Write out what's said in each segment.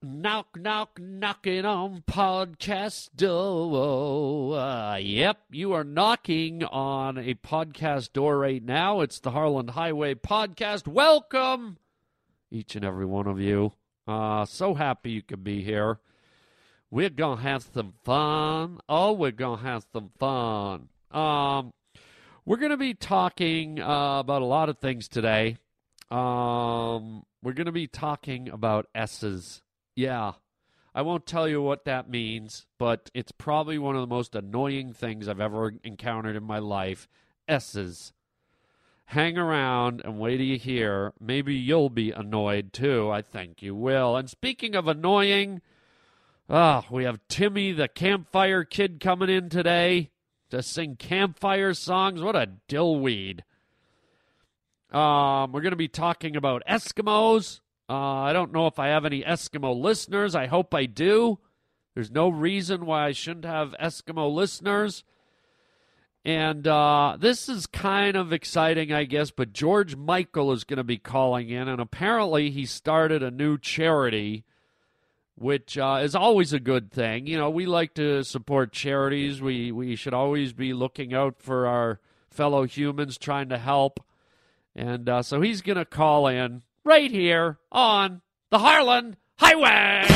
Knock, knock, knocking on podcast door. Uh, yep, you are knocking on a podcast door right now. It's the Harland Highway Podcast. Welcome, each and every one of you. Uh, so happy you could be here. We're gonna have some fun. Oh, we're gonna have some fun. Um, we're gonna be talking uh, about a lot of things today. Um, we're gonna be talking about S's. Yeah. I won't tell you what that means, but it's probably one of the most annoying things I've ever encountered in my life. S's. Hang around and wait till you hear. Maybe you'll be annoyed too. I think you will. And speaking of annoying, ah, we have Timmy the campfire kid coming in today to sing campfire songs. What a dillweed. Um, we're going to be talking about Eskimos. Uh, I don't know if I have any Eskimo listeners. I hope I do. There's no reason why I shouldn't have Eskimo listeners. And uh, this is kind of exciting, I guess, but George Michael is going to be calling in, and apparently he started a new charity, which uh, is always a good thing. You know, we like to support charities. We we should always be looking out for our fellow humans, trying to help. And uh, so he's going to call in right here on the Harland Highway.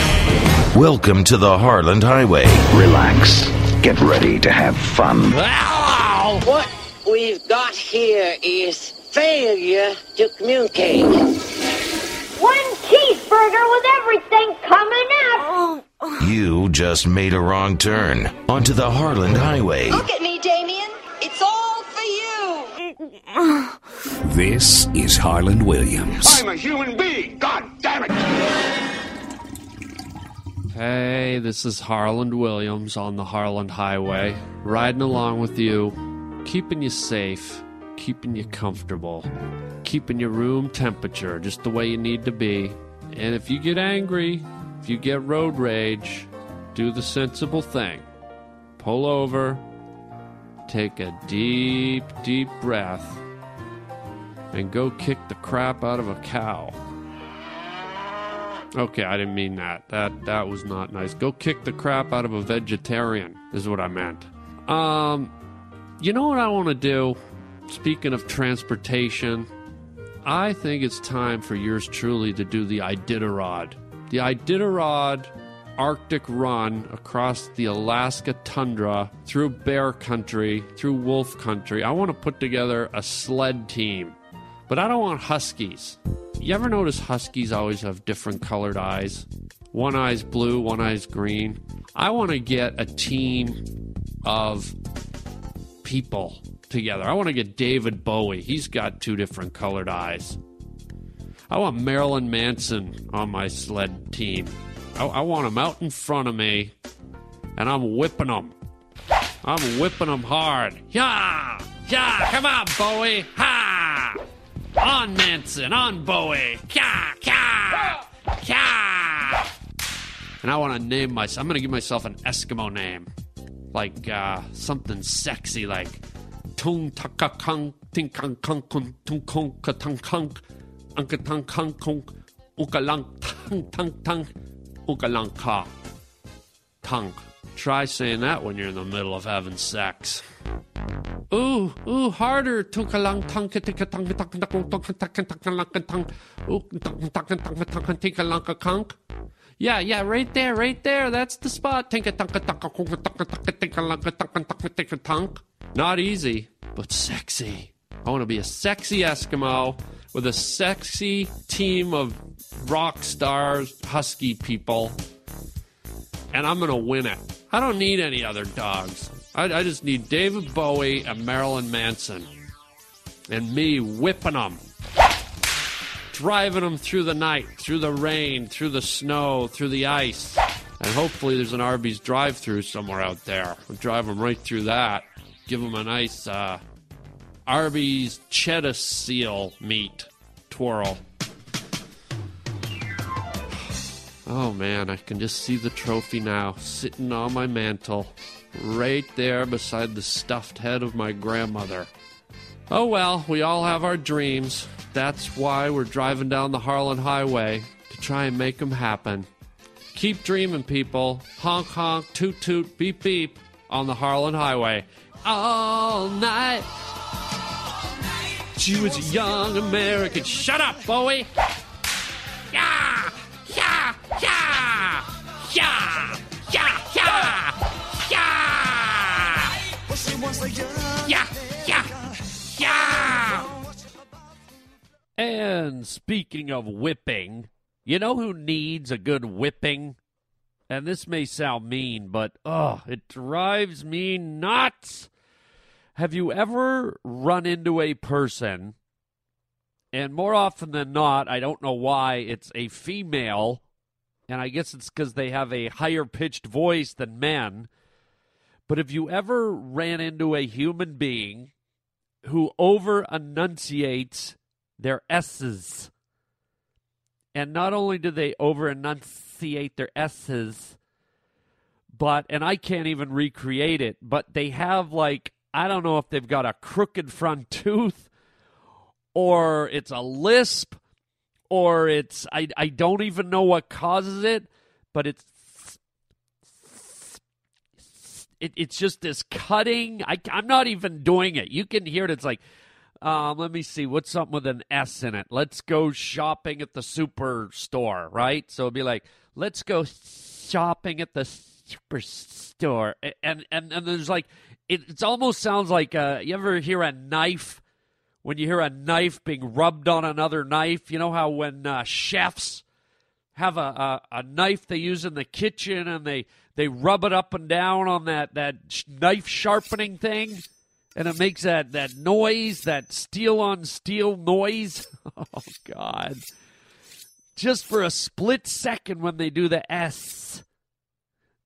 Welcome to the Harland Highway. Relax. Get ready to have fun. Ow! What we've got here is failure to communicate. One cheeseburger with everything coming out. You just made a wrong turn onto the Harland Highway. Look at me, Damien. It's all for you. This is Harland Williams. I'm a human being. God damn it. Hey, this is Harland Williams on the Harland Highway, riding along with you, keeping you safe, keeping you comfortable, keeping your room temperature just the way you need to be. And if you get angry, if you get road rage, do the sensible thing. Pull over, take a deep, deep breath, and go kick the crap out of a cow. Okay, I didn't mean that. That that was not nice. Go kick the crap out of a vegetarian is what I meant. Um you know what I want to do? Speaking of transportation, I think it's time for yours truly to do the Iditarod. The Iditarod Arctic run across the Alaska tundra through bear country, through wolf country. I want to put together a sled team, but I don't want huskies. You ever notice huskies always have different colored eyes? One eye's blue, one eye's green. I want to get a team of people together. I want to get David Bowie. He's got two different colored eyes. I want Marilyn Manson on my sled team. I, I want him out in front of me, and I'm whipping him. I'm whipping him hard. Yeah! Yeah! Come on, Bowie! Ha! On Manson! On Bowie! Kya! Kya! Kya! And I want to name myself. I'm going to give myself an Eskimo name. Like uh, something sexy like Tung Taka Kung Ting Kung Kung Kung Tung Kung Ka Tung Kung Unka Tung Kung Kung Unka Lang Tung Tung Tung Unka Lang Ka Tung. Try saying that when you're in the middle of having sex. Ooh, ooh, harder. Tunkalang tonka tika tonka tonka tonka tonka tonka tonka lanka tonk. Ooh, tonka tonka tonka tonka tika lanka conk. Yeah, yeah, right there, right there. That's the spot. Tinka tonka tonka tonka tonka tonka tika lanka tonka tonka tika tonk. Not easy, but sexy. I want to be a sexy Eskimo with a sexy team of rock stars, husky people, and I'm going to win it. I don't need any other dogs. I, I just need David Bowie and Marilyn Manson. And me whipping them. Driving them through the night, through the rain, through the snow, through the ice. And hopefully there's an Arby's drive through somewhere out there. We'll drive them right through that. Give them a nice uh, Arby's cheddar seal meat twirl. Oh man, I can just see the trophy now, sitting on my mantle, right there beside the stuffed head of my grandmother. Oh well, we all have our dreams. That's why we're driving down the Harland Highway to try and make them happen. Keep dreaming, people. Honk, honk, toot, toot, beep, beep on the Harland Highway. All night. She was a young American. Shut up, Bowie. Yeah, yeah, yeah, yeah, yeah, yeah, yeah. Yeah, yeah, yeah. And speaking of whipping, you know who needs a good whipping? And this may sound mean, but oh, it drives me nuts. Have you ever run into a person, and more often than not, I don't know why, it's a female, and I guess it's because they have a higher pitched voice than men. But have you ever ran into a human being who over enunciates their S's? And not only do they over enunciate their S's, but, and I can't even recreate it, but they have like, I don't know if they've got a crooked front tooth or it's a lisp or it's, I, I don't even know what causes it, but it's, it, it's just this cutting. I, I'm not even doing it. You can hear it. It's like, um, let me see. What's something with an S in it? Let's go shopping at the superstore, right? So it'd be like, let's go shopping at the superstore, and and and there's like, it almost sounds like uh, you ever hear a knife when you hear a knife being rubbed on another knife. You know how when uh, chefs have a, a a knife they use in the kitchen and they they rub it up and down on that that knife sharpening thing and it makes that that noise, that steel on steel noise. Oh God! Just for a split second when they do the S,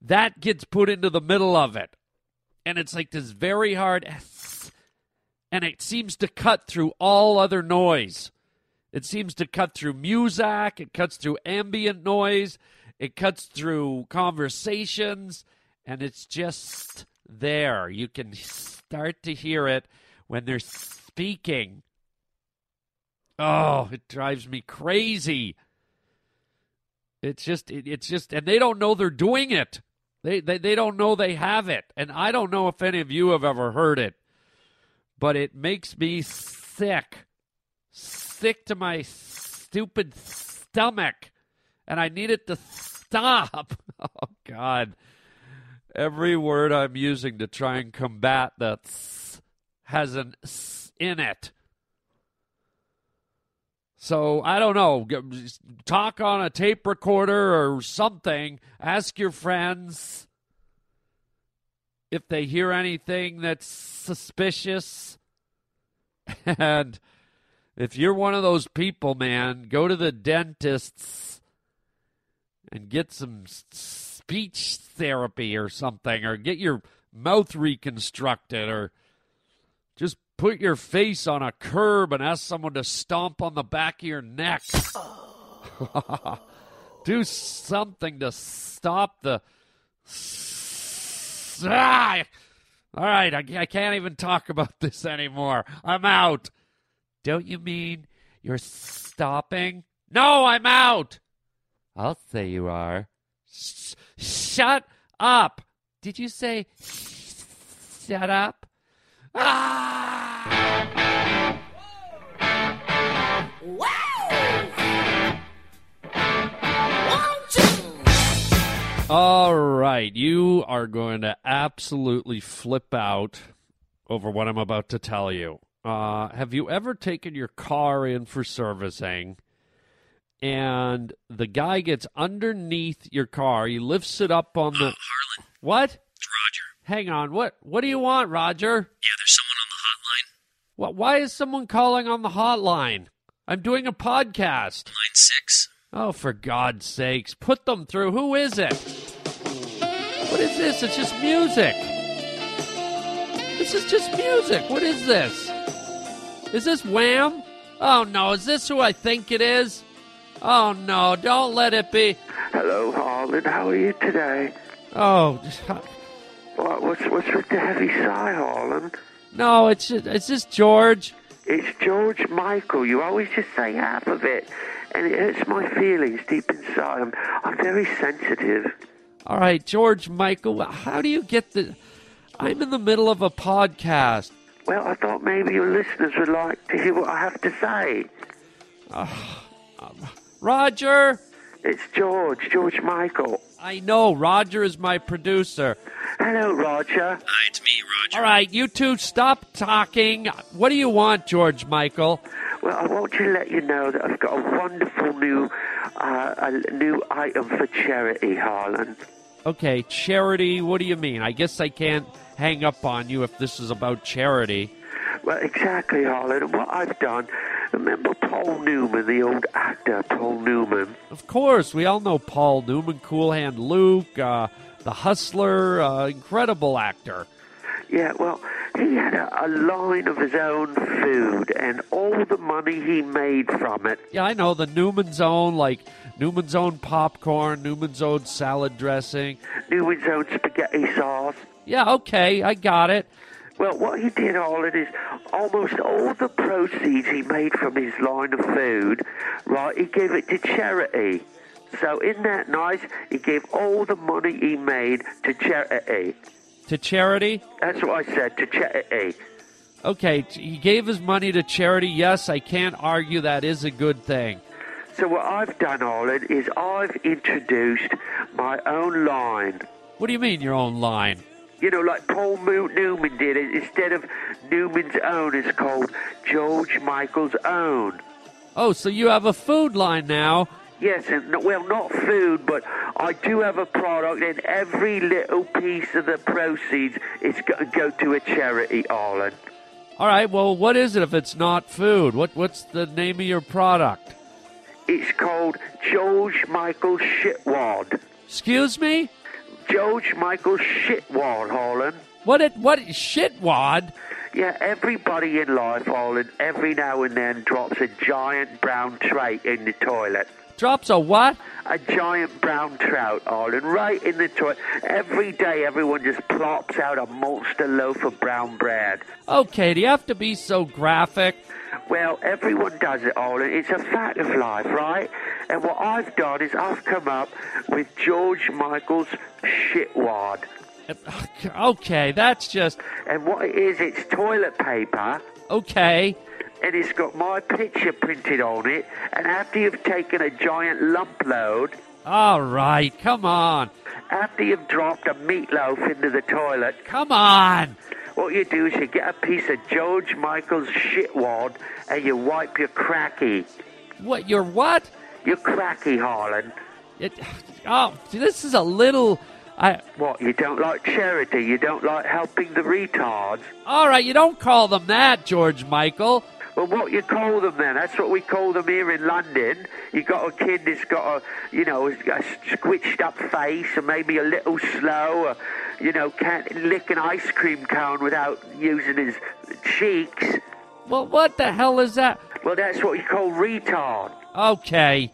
that gets put into the middle of it, and it's like this very hard and it seems to cut through all other noise. It seems to cut through music. It cuts through ambient noise. It cuts through conversations, and it's just there. You can start to hear it when they're speaking. Oh, it drives me crazy. It's just, it, it's just, and they don't know they're doing it. They, they, they don't know they have it. And I don't know if any of you have ever heard it, but it makes me sick. Sick to my stupid stomach. And I need it to stop. Oh, God every word I'm using to try and combat that has an s in it. So I don't know. Talk on a tape recorder or something. Ask your friends if they hear anything that's suspicious. And if you're one of those people, man, go to the dentist's and get some speech therapy or something, or get your mouth reconstructed, or put your face on a curb and ask someone to stomp on the back of your neck. Do something to stop the. Ah! All right, I, I can't even talk about this anymore. I'm out. Don't you mean you're stopping? No, I'm out. I'll say you are. Shut up. Did you say shut up? Ah! All right, you are going to absolutely flip out over what I'm about to tell you. Uh, have you ever taken your car in for servicing and the guy gets underneath your car. He lifts it up on the. Harland. What? It's Roger. Hang on. What? What do you want, Roger? Yeah, there's someone on the hotline. What? Why is someone calling on the hotline? I'm doing a podcast. Line six. Oh, for God's sakes! Put them through. Who is it? What is this? It's just music. This is just music. What is this? Is this Wham? Oh no! Is this who I think it is? Oh no, don't let it be. Hello, Harland. How are you today? Oh, What, what's what's with the heavy sigh, Harland? No, it's just, it's just George. It's George Michael. You always just say half of it, and it hurts my feelings deep inside. I'm, I'm very sensitive. All right, George Michael, how do you get the. I'm in the middle of a podcast. Well, I thought maybe your listeners would like to hear what I have to say. Uh, um, Roger! It's George, George Michael. I know, Roger is my producer. Hello, Roger. Hi, it's me, Roger. All right, you two stop talking. What do you want, George Michael? Well, I want to let you know that I've got a wonderful new, uh, a new item for charity, Harland. Okay, charity, what do you mean? I guess I can't hang up on you if this is about charity. Well, exactly, Harland. And what I've done, remember Paul Newman, the old actor, Paul Newman? Of course, we all know Paul Newman, Cool Hand Luke, uh, the Hustler, uh, incredible actor. Yeah, well, he had a, a line of his own food, and all the money he made from it. Yeah, I know the Newman's Own, like Newman's Own popcorn, Newman's Own salad dressing. Newman's own spaghetti sauce. Yeah, okay, I got it. Well, what he did, Harland, is almost all the proceeds he made from his line of food, right, he gave it to charity. So, isn't that nice? He gave all the money he made to charity. To charity? That's what I said, to charity. Okay, he gave his money to charity. Yes, I can't argue that is a good thing. So, what I've done, Harland, is I've introduced my own line. What do you mean, your own line? You know, like Paul Newman did. Instead of Newman's own, it's called George Michael's own. Oh, so you have a food line now. Yes, and well, not food, but I do have a product, and every little piece of the proceeds is going to go to a charity, Arlen. All right, well, what is it if it's not food? What What's the name of your product? It's called George Michael Shitwad. Excuse me? George Michael Shitwad, Harland. What it what shitwad? Yeah, everybody in life, Harland, every now and then drops a giant brown trait in the toilet. Drops a what? A giant brown trout, Harland, right in the toilet. Every day, everyone just plops out a monster loaf of brown bread. Okay, do you have to be so graphic? Well, everyone does it, Olin. It's a fact of life, right? And what I've done is I've come up with George Michael's shitwad. Okay, that's just And what it is, it's toilet paper, okay. And it's got my picture printed on it. And after you've taken a giant lump load, All right, come on, after you've dropped a meatloaf into the toilet, come on. what you do is you get a piece of George Michael's shit shitwad and you wipe your cracky. What? Your what? Your cracky, Harland. It. Oh, this is a little. I. What, you don't like charity? You don't like helping the retards? All right, you don't call them that, George Michael. Well, what you call them then? That's what we call them here in London. You got a kid that's got a, you know, a squished up face and maybe a little slow, or, you know, can't lick an ice cream cone without using his cheeks. Well, what the hell is that? Well, that's what you call retard. Okay,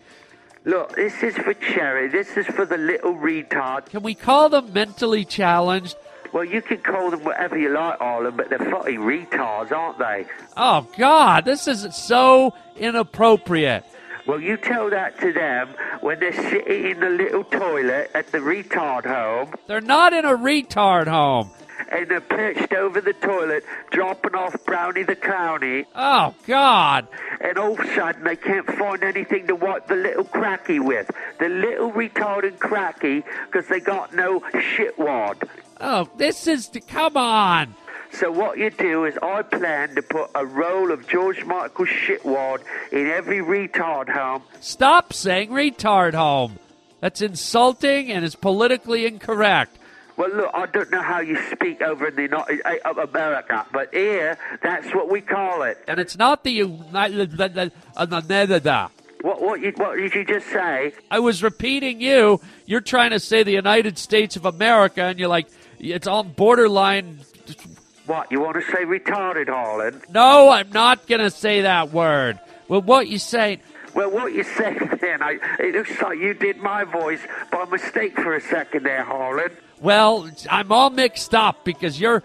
Look, this is for Cherry. This is for the little retard. can we call them mentally challenged? Well, you can call them whatever you like, Arlen, but they're fucking retards, aren't they? Oh God, this is so inappropriate. Well, you tell that to them when they're sitting in the little toilet at the retard home They're not in a retard home. and they're perched over the toilet dropping off Brownie the Clowny, Oh God. and all of a sudden they can't find anything to wipe the little cracky with. The little retarded cracky because they got no shitwad. Oh, this is to come on. So what you do is I plan to put a roll of George Michael shitwad in every retard home Stop saying retard home. That's insulting and is politically incorrect. Well, look, I don't know how you speak over in the United States of America, but here, that's what we call it. And it's not the United uh, What, what, you, what did you just say? I was repeating you. You're trying to say the United States of America, and you're like, it's on borderline. What, you want to say retarded, Harland? No, I'm not going to say that word. Well, what you say? Well, what you said then, I, it looks like you did my voice by mistake for a second there, Harland. Well, I'm all mixed up because you're.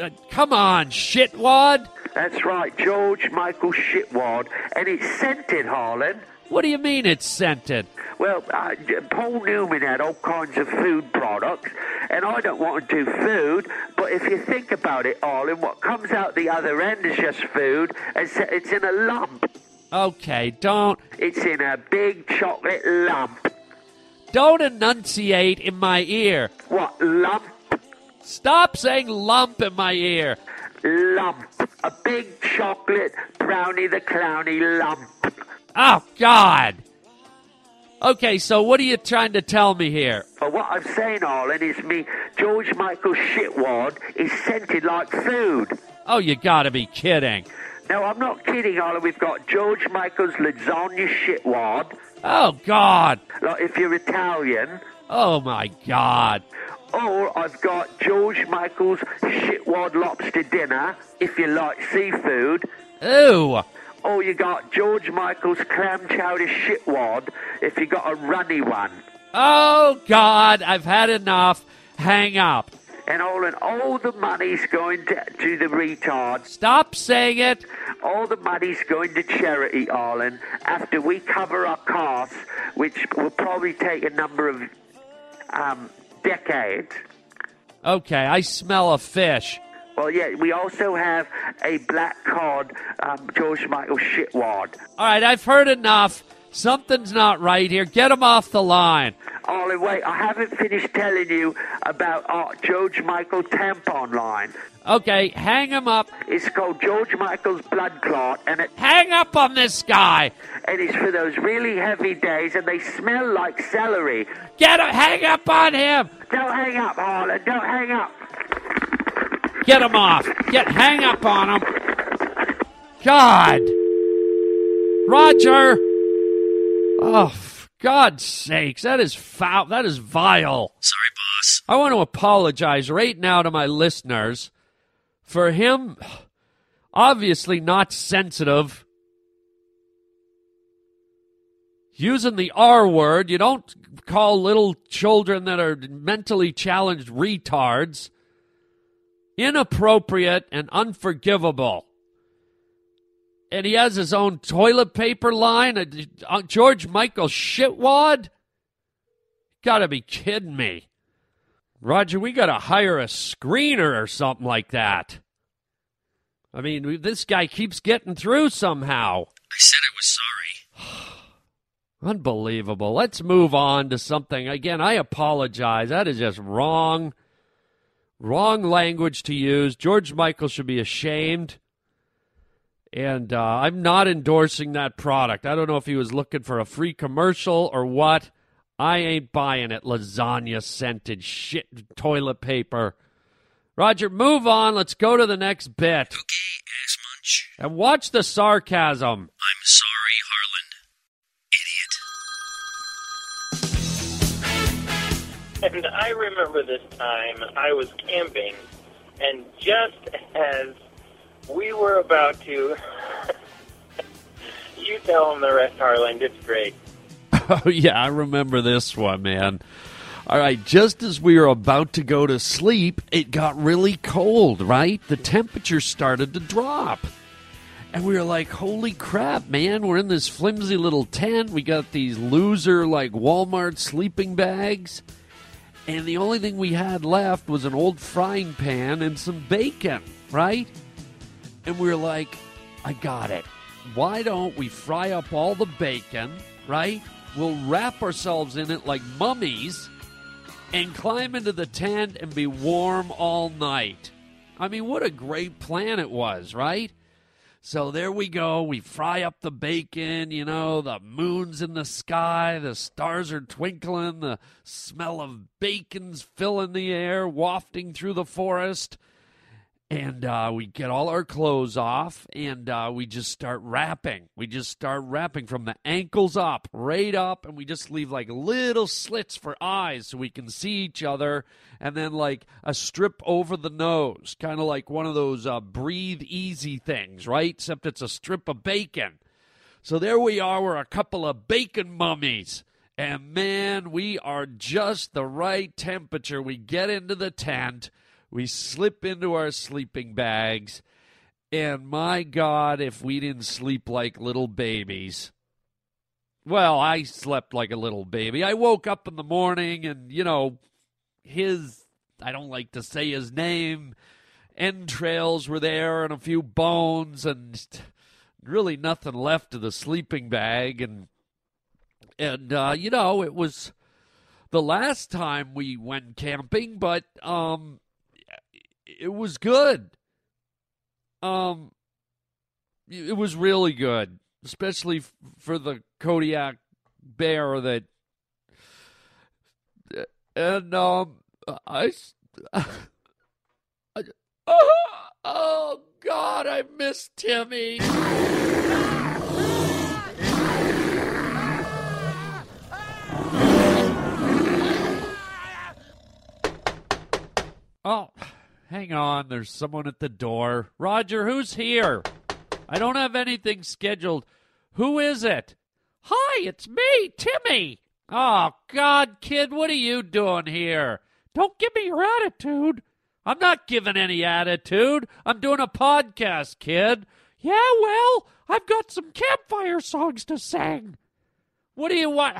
uh, Come on, shitwad. That's right, George Michael Shitwad, and it's scented, Harland. What do you mean it's scented? Well, uh, Paul Newman had all kinds of food products, and I don't want to do food, but if you think about it, Arlen, what comes out the other end is just food. It's, it's in a lump. Okay, don't It's in a big chocolate lump. don't enunciate in my ear. What, lump? Stop saying lump in my ear. Lump. A big chocolate brownie the clowny lump. Oh God. Okay, so what are you trying to tell me here? But what I'm saying, Arlen, is me, George Michael Shitwad is scented like food. Oh, you gotta be kidding. No, I'm not kidding, Arlen. We've got George Michael's lasagna shitwad. Oh God. Like if you're Italian. Oh my God. Or I've got George Michael's shitwad lobster dinner, if you like seafood. Ew. Or you got George Michael's clam chowder shitwad, if you got a runny one. Oh God, I've had enough. Hang up. And all and all the money's going to, to the retards. Stop saying it. All the money's going to charity, Arlen, after we cover our costs, which will probably take a number of um, decades. Okay, I smell a fish. Well, yeah, we also have a black card, um, George Michael shitwad. All right, I've heard enough. Something's not right here. Get him off the line. Arlen, wait, I haven't finished telling you about our George Michael tampon line. Okay, hang him up. It's called George Michael's Blood Clot, and it Hang up on this guy. and it's for those really heavy days, and they smell like celery. Get him. Hang up on him. Don't hang up, Harland. Don't hang up. Get him off. Get hang up on him. God. Roger. Oh, for God's sakes. That is foul. That is vile. Sorry, boss. I want to apologize right now to my listeners for him obviously not sensitive. Using the R word, you don't call little children that are mentally challenged retards. Inappropriate and unforgivable. And he has his own toilet paper line. Uh, George Michael Shitwad? Gotta be kidding me. Roger, we got to hire a screener or something like that. I mean, this guy keeps getting through somehow. I said I was sorry. Unbelievable. Let's move on to something. Again, I apologize. That is just wrong. Wrong language to use. George Michael should be ashamed. And uh, I'm not endorsing that product. I don't know if he was looking for a free commercial or what. I ain't buying it. Lasagna scented shit toilet paper. Roger, move on. Let's go to the next bit. Okay, ass munch. And watch the sarcasm. I'm sorry, Harland. And I remember this time I was camping, and just as we were about to, you tell them the rest, Harland. It's great. Oh, yeah, I remember this one, man. All right, just as we were about to go to sleep, it got really cold, right? The temperature started to drop. And we were like, holy crap, man, we're in this flimsy little tent. We got these loser, like Walmart sleeping bags. And the only thing we had left was an old frying pan and some bacon, right? And we were like, I got it. Why don't we fry up all the bacon, right? We'll wrap ourselves in it like mummies and climb into the tent and be warm all night. I mean, what a great plan it was, right? So there we go. We fry up the bacon, you know, the moon's in the sky, the stars are twinkling, the smell of bacon's filling the air, wafting through the forest. And uh, we get all our clothes off and uh, we just start wrapping. We just start wrapping from the ankles up, right up, and we just leave like little slits for eyes so we can see each other, and then like a strip over the nose, kind of like one of those uh, breathe easy things, right? Except it's a strip of bacon. So there we are, we're a couple of bacon mummies. And man, we are just the right temperature. We get into the tent, we slip into our sleeping bags, and my God, if we didn't sleep like little babies. well, I slept like a little baby. I woke up in the morning and, you know, his, I don't like to say his name, entrails were there and a few bones and really nothing left of the sleeping bag. And, and, uh, you know, it was the last time we went camping, but, um, it was good. Um, it was really good, especially f- for the Kodiak bear that. And um, I. oh, oh God, I miss Timmy. Oh, hang on. There's someone at the door. Roger, who's here? I don't have anything scheduled. Who is it? Hi, it's me, Timmy. Oh, God, kid, what are you doing here? Don't give me your attitude. I'm not giving any attitude. I'm doing a podcast, kid. Yeah, well, I've got some campfire songs to sing. What do you want?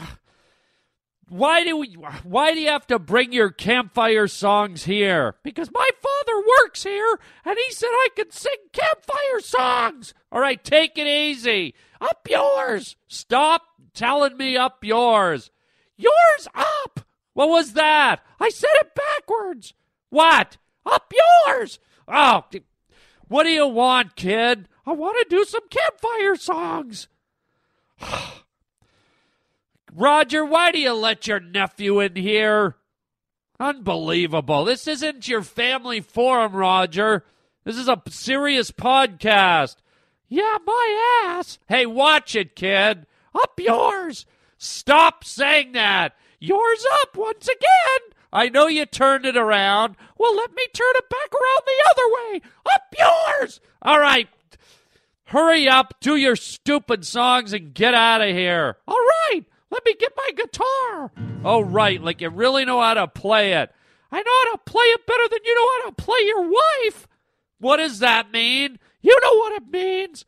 Why do we, why do you have to bring your campfire songs here? Because my father works here and he said I could sing campfire songs. All right, take it easy. Up yours. Stop telling me up yours. Yours up. What was that? I said it backwards. What? Up yours. Oh, what do you want, kid? I want to do some campfire songs. Roger, why do you let your nephew in here? Unbelievable. This isn't your family forum, Roger. This is a serious podcast. Yeah, my ass. Hey, watch it, kid. Up yours. Stop saying that. Yours up once again. I know you turned it around. Well, let me turn it back around the other way. Up yours. All right. Hurry up, do your stupid songs, and get out of here. All right. Let me get my guitar. Oh, right, like you really know how to play it. I know how to play it better than you know how to play your wife. What does that mean? You know what it means.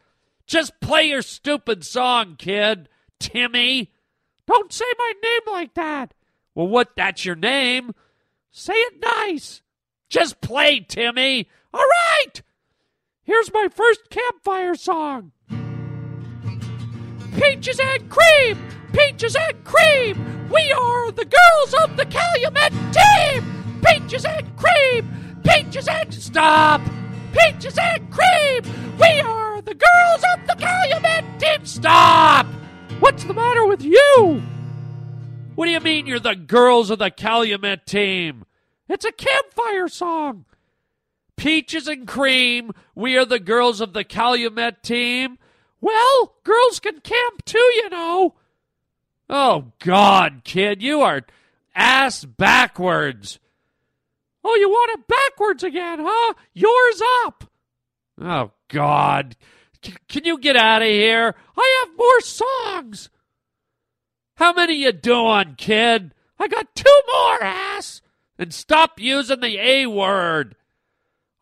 Just play your stupid song, kid. Timmy. Don't say my name like that. Well, what? That's your name. Say it nice. Just play, Timmy. All right. Here's my first campfire song. Peaches and cream, peaches and cream. We are the girls of the Calumet team. Peaches and cream, peaches and stop. Peaches and cream. We are the girls of the Calumet team. Stop. What's the matter with you? What do you mean you're the girls of the Calumet team? It's a campfire song. Peaches and cream, we are the girls of the Calumet team. Well, girls can camp too, you know. Oh, God, kid, you are ass backwards. Oh, you want it backwards again, huh? Yours up. Oh, God. C- can you get out of here? I have more songs. How many you doing, kid? I got two more, ass. And stop using the A word.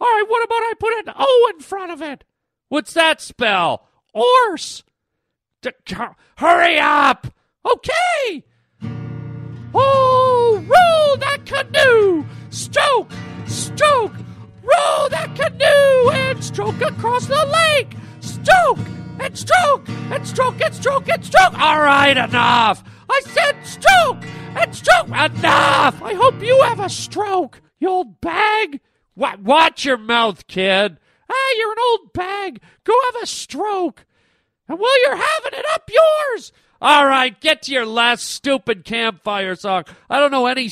All right, what about I put an O in front of it? What's that spell? Orse. D- hurry up. Okay. Oh, roll that canoe. Stroke, stroke. Row that canoe and stroke across the lake. Stroke and stroke and stroke and stroke and stroke. All right, enough. I said stroke and stroke. Enough. I hope you have a stroke, you old bag. Watch your mouth, kid. Ah, you're an old bag. Go have a stroke. And while you're having it, up yours. All right, get to your last stupid campfire song. I don't know any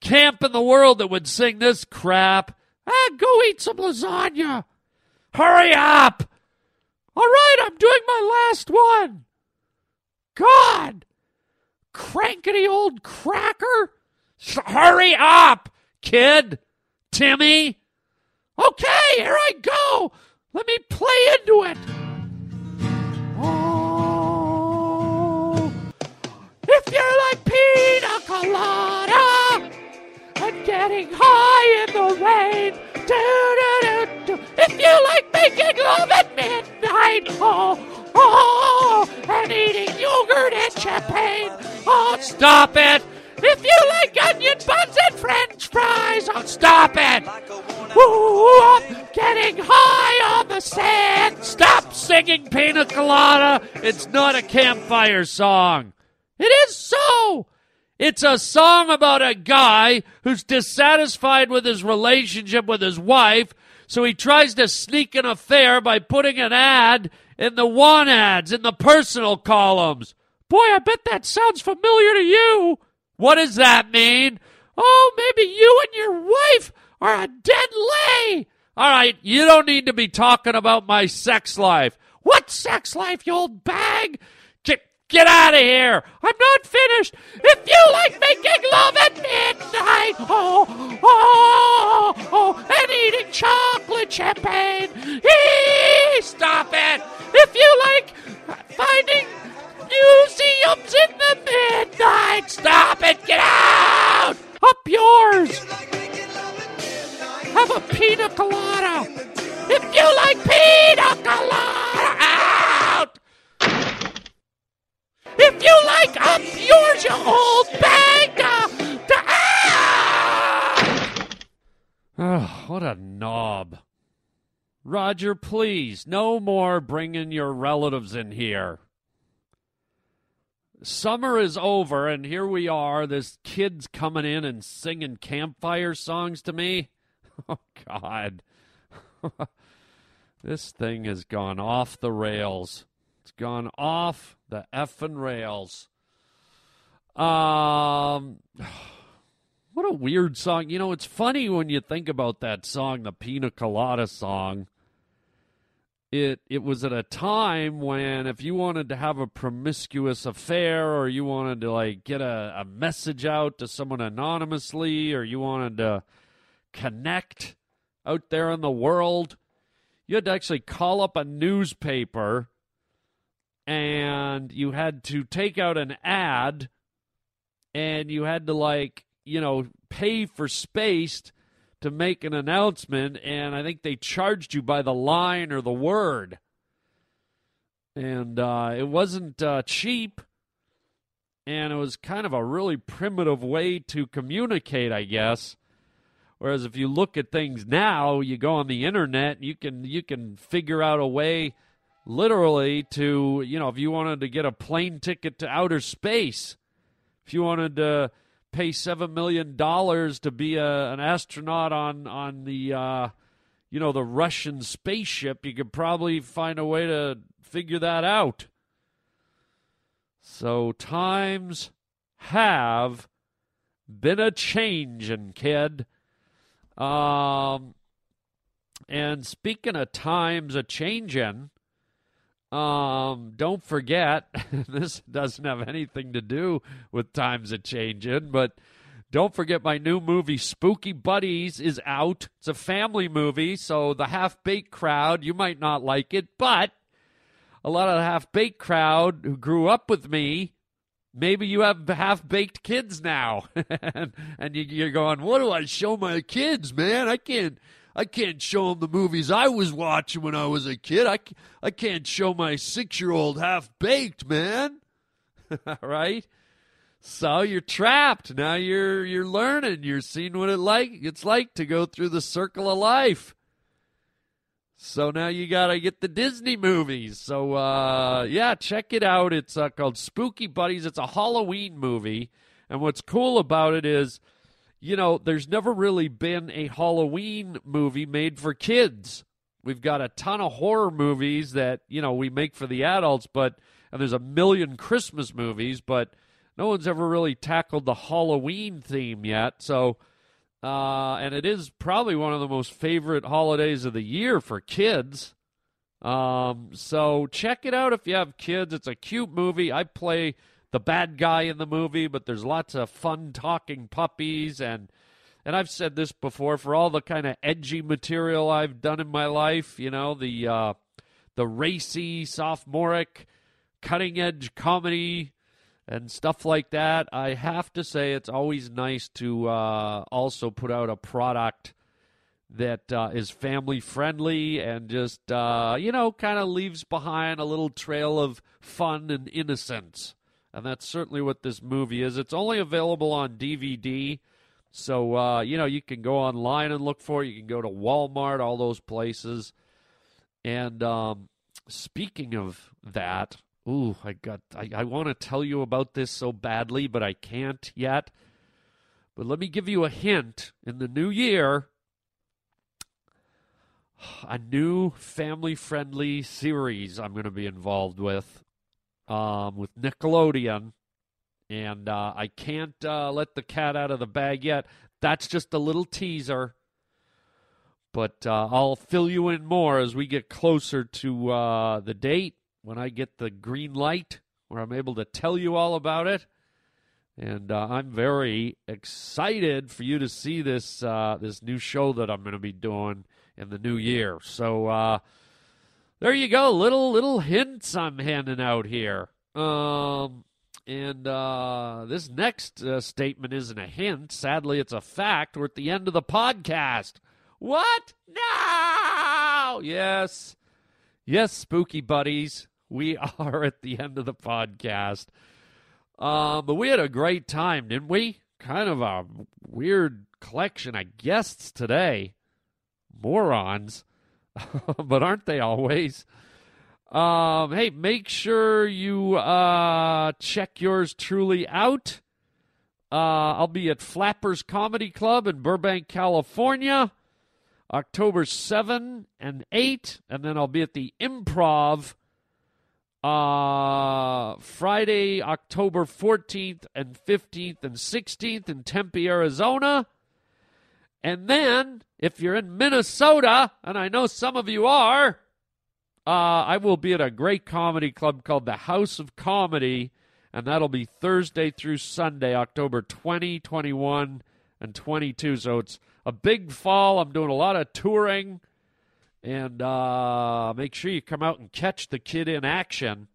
camp in the world that would sing this crap. Ah, go eat some lasagna. Hurry up. All right, I'm doing my last one. God. Crankety old cracker. Hurry up, kid. Timmy. Okay, here I go. Let me play into it. Oh, if you're like pina colada and getting high in the rain, do-do-do-do. if you like making love at midnight, oh, oh, and eating yogurt and champagne. Oh, stop it! If you like onion buns and french fries, oh, stop! Ooh, I'm getting high on the sand. Stop singing Pina Colada. It's not a campfire song. It is so. It's a song about a guy who's dissatisfied with his relationship with his wife, so he tries to sneak an affair by putting an ad in the want ads, in the personal columns. Boy, I bet that sounds familiar to you. What does that mean? Oh, maybe you and your wife are a dead lay. All right, you don't need to be talking about my sex life. What sex life, you old bag? Get, get out of here. I'm not finished. If you like making love at midnight, oh, oh, oh, and eating chocolate champagne, eee, stop it. If you like finding museums in the midnight, stop it. Get out. Up yours. Have a pina colada. If you like pina colada, out. If you like up yours, you old bag. To out. Oh, what a knob. Roger, please, no more bringing your relatives in here. Summer is over, and here we are. This kid's coming in and singing campfire songs to me. Oh, God. this thing has gone off the rails. It's gone off the effing rails. Um, what a weird song. You know, it's funny when you think about that song, the Pina Colada song. It it was at a time when if you wanted to have a promiscuous affair or you wanted to like get a, a message out to someone anonymously or you wanted to connect out there in the world, you had to actually call up a newspaper and you had to take out an ad and you had to like, you know, pay for space to make an announcement and I think they charged you by the line or the word. And uh, it wasn't uh, cheap and it was kind of a really primitive way to communicate, I guess. Whereas if you look at things now, you go on the internet, you can you can figure out a way literally to, you know, if you wanted to get a plane ticket to outer space, if you wanted to pay 7 million dollars to be a, an astronaut on on the uh, you know, the Russian spaceship, you could probably find a way to figure that out. So times have been a changin', kid. Um, and speaking of times a changing, um, don't forget this doesn't have anything to do with times a changing, but don't forget my new movie Spooky Buddies is out. It's a family movie, so the half baked crowd you might not like it, but a lot of the half baked crowd who grew up with me maybe you have half baked kids now, and, and you, are going, "What do I show my kids, man? I can't." I can't show them the movies I was watching when I was a kid. I, I can't show my six year old half baked, man. right? So you're trapped. Now you're you're learning. You're seeing what it like it's like to go through the circle of life. So now you gotta get the Disney movies. So uh, yeah, check it out. It's uh, called Spooky Buddies. It's a Halloween movie, and what's cool about it is, you know, there's never really been a Halloween movie made for kids. We've got a ton of horror movies that you know we make for the adults, but and there's a million Christmas movies, but no one's ever really tackled the Halloween theme yet. So uh, and it is probably one of the most favorite holidays of the year for kids. Um, so check it out if you have kids. It's a cute movie. I play the bad guy in the movie, but there's lots of fun talking puppies and and I've said this before for all the kind of edgy material I've done in my life, you know, the uh, the racy, sophomoric, cutting edge comedy and stuff like that. I have to say, it's always nice to uh, also put out a product that uh, is family friendly and just, uh, you know, kind of leaves behind a little trail of fun and innocence. And that's certainly what this movie is. It's only available on DVD. So, uh, you know, you can go online and look for it. You can go to Walmart, all those places. And um, speaking of that, ooh, I got, I, I want to tell you about this so badly, but I can't yet. But let me give you a hint. In the new year, a new family friendly series I'm going to be involved with um, with Nickelodeon. And uh, I can't uh, let the cat out of the bag yet. That's just a little teaser. But uh, I'll fill you in more as we get closer to uh, the date when I get the green light where I'm able to tell you all about it. And uh, I'm very excited for you to see this uh, this new show that I'm going to be doing in the new year. So uh, there you go, little little hints I'm handing out here. Um, and uh, this next uh, statement isn't a hint. Sadly, it's a fact. We're at the end of the podcast. What? No! Yes. Yes, spooky buddies. We are at the end of the podcast. Um, but we had a great time, didn't we? Kind of a weird collection of guests today. Morons. but aren't they always? Um, hey, make sure you uh, check yours truly out. Uh, I'll be at Flappers Comedy Club in Burbank, California, October 7 and 8. And then I'll be at the Improv uh, Friday, October 14th and 15th and 16th in Tempe, Arizona. And then, if you're in Minnesota, and I know some of you are, uh, I will be at a great comedy club called the House of Comedy, and that'll be Thursday through Sunday, October 20, 21, and 22. So it's a big fall. I'm doing a lot of touring. And uh, make sure you come out and catch the kid in action.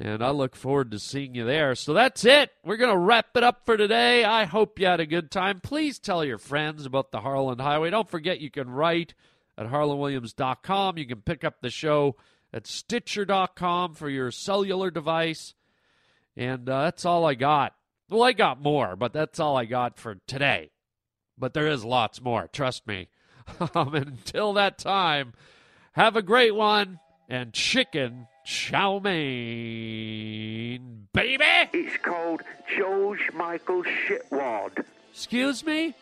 And I look forward to seeing you there. So that's it. We're going to wrap it up for today. I hope you had a good time. Please tell your friends about the Harland Highway. Don't forget you can write at harlandwilliams.com. You can pick up the show at stitcher.com for your cellular device. And uh, that's all I got. Well, I got more, but that's all I got for today. But there is lots more, trust me. Um, until that time, have a great one and chicken chow mein, baby. It's called George Michael Shitwad. Excuse me?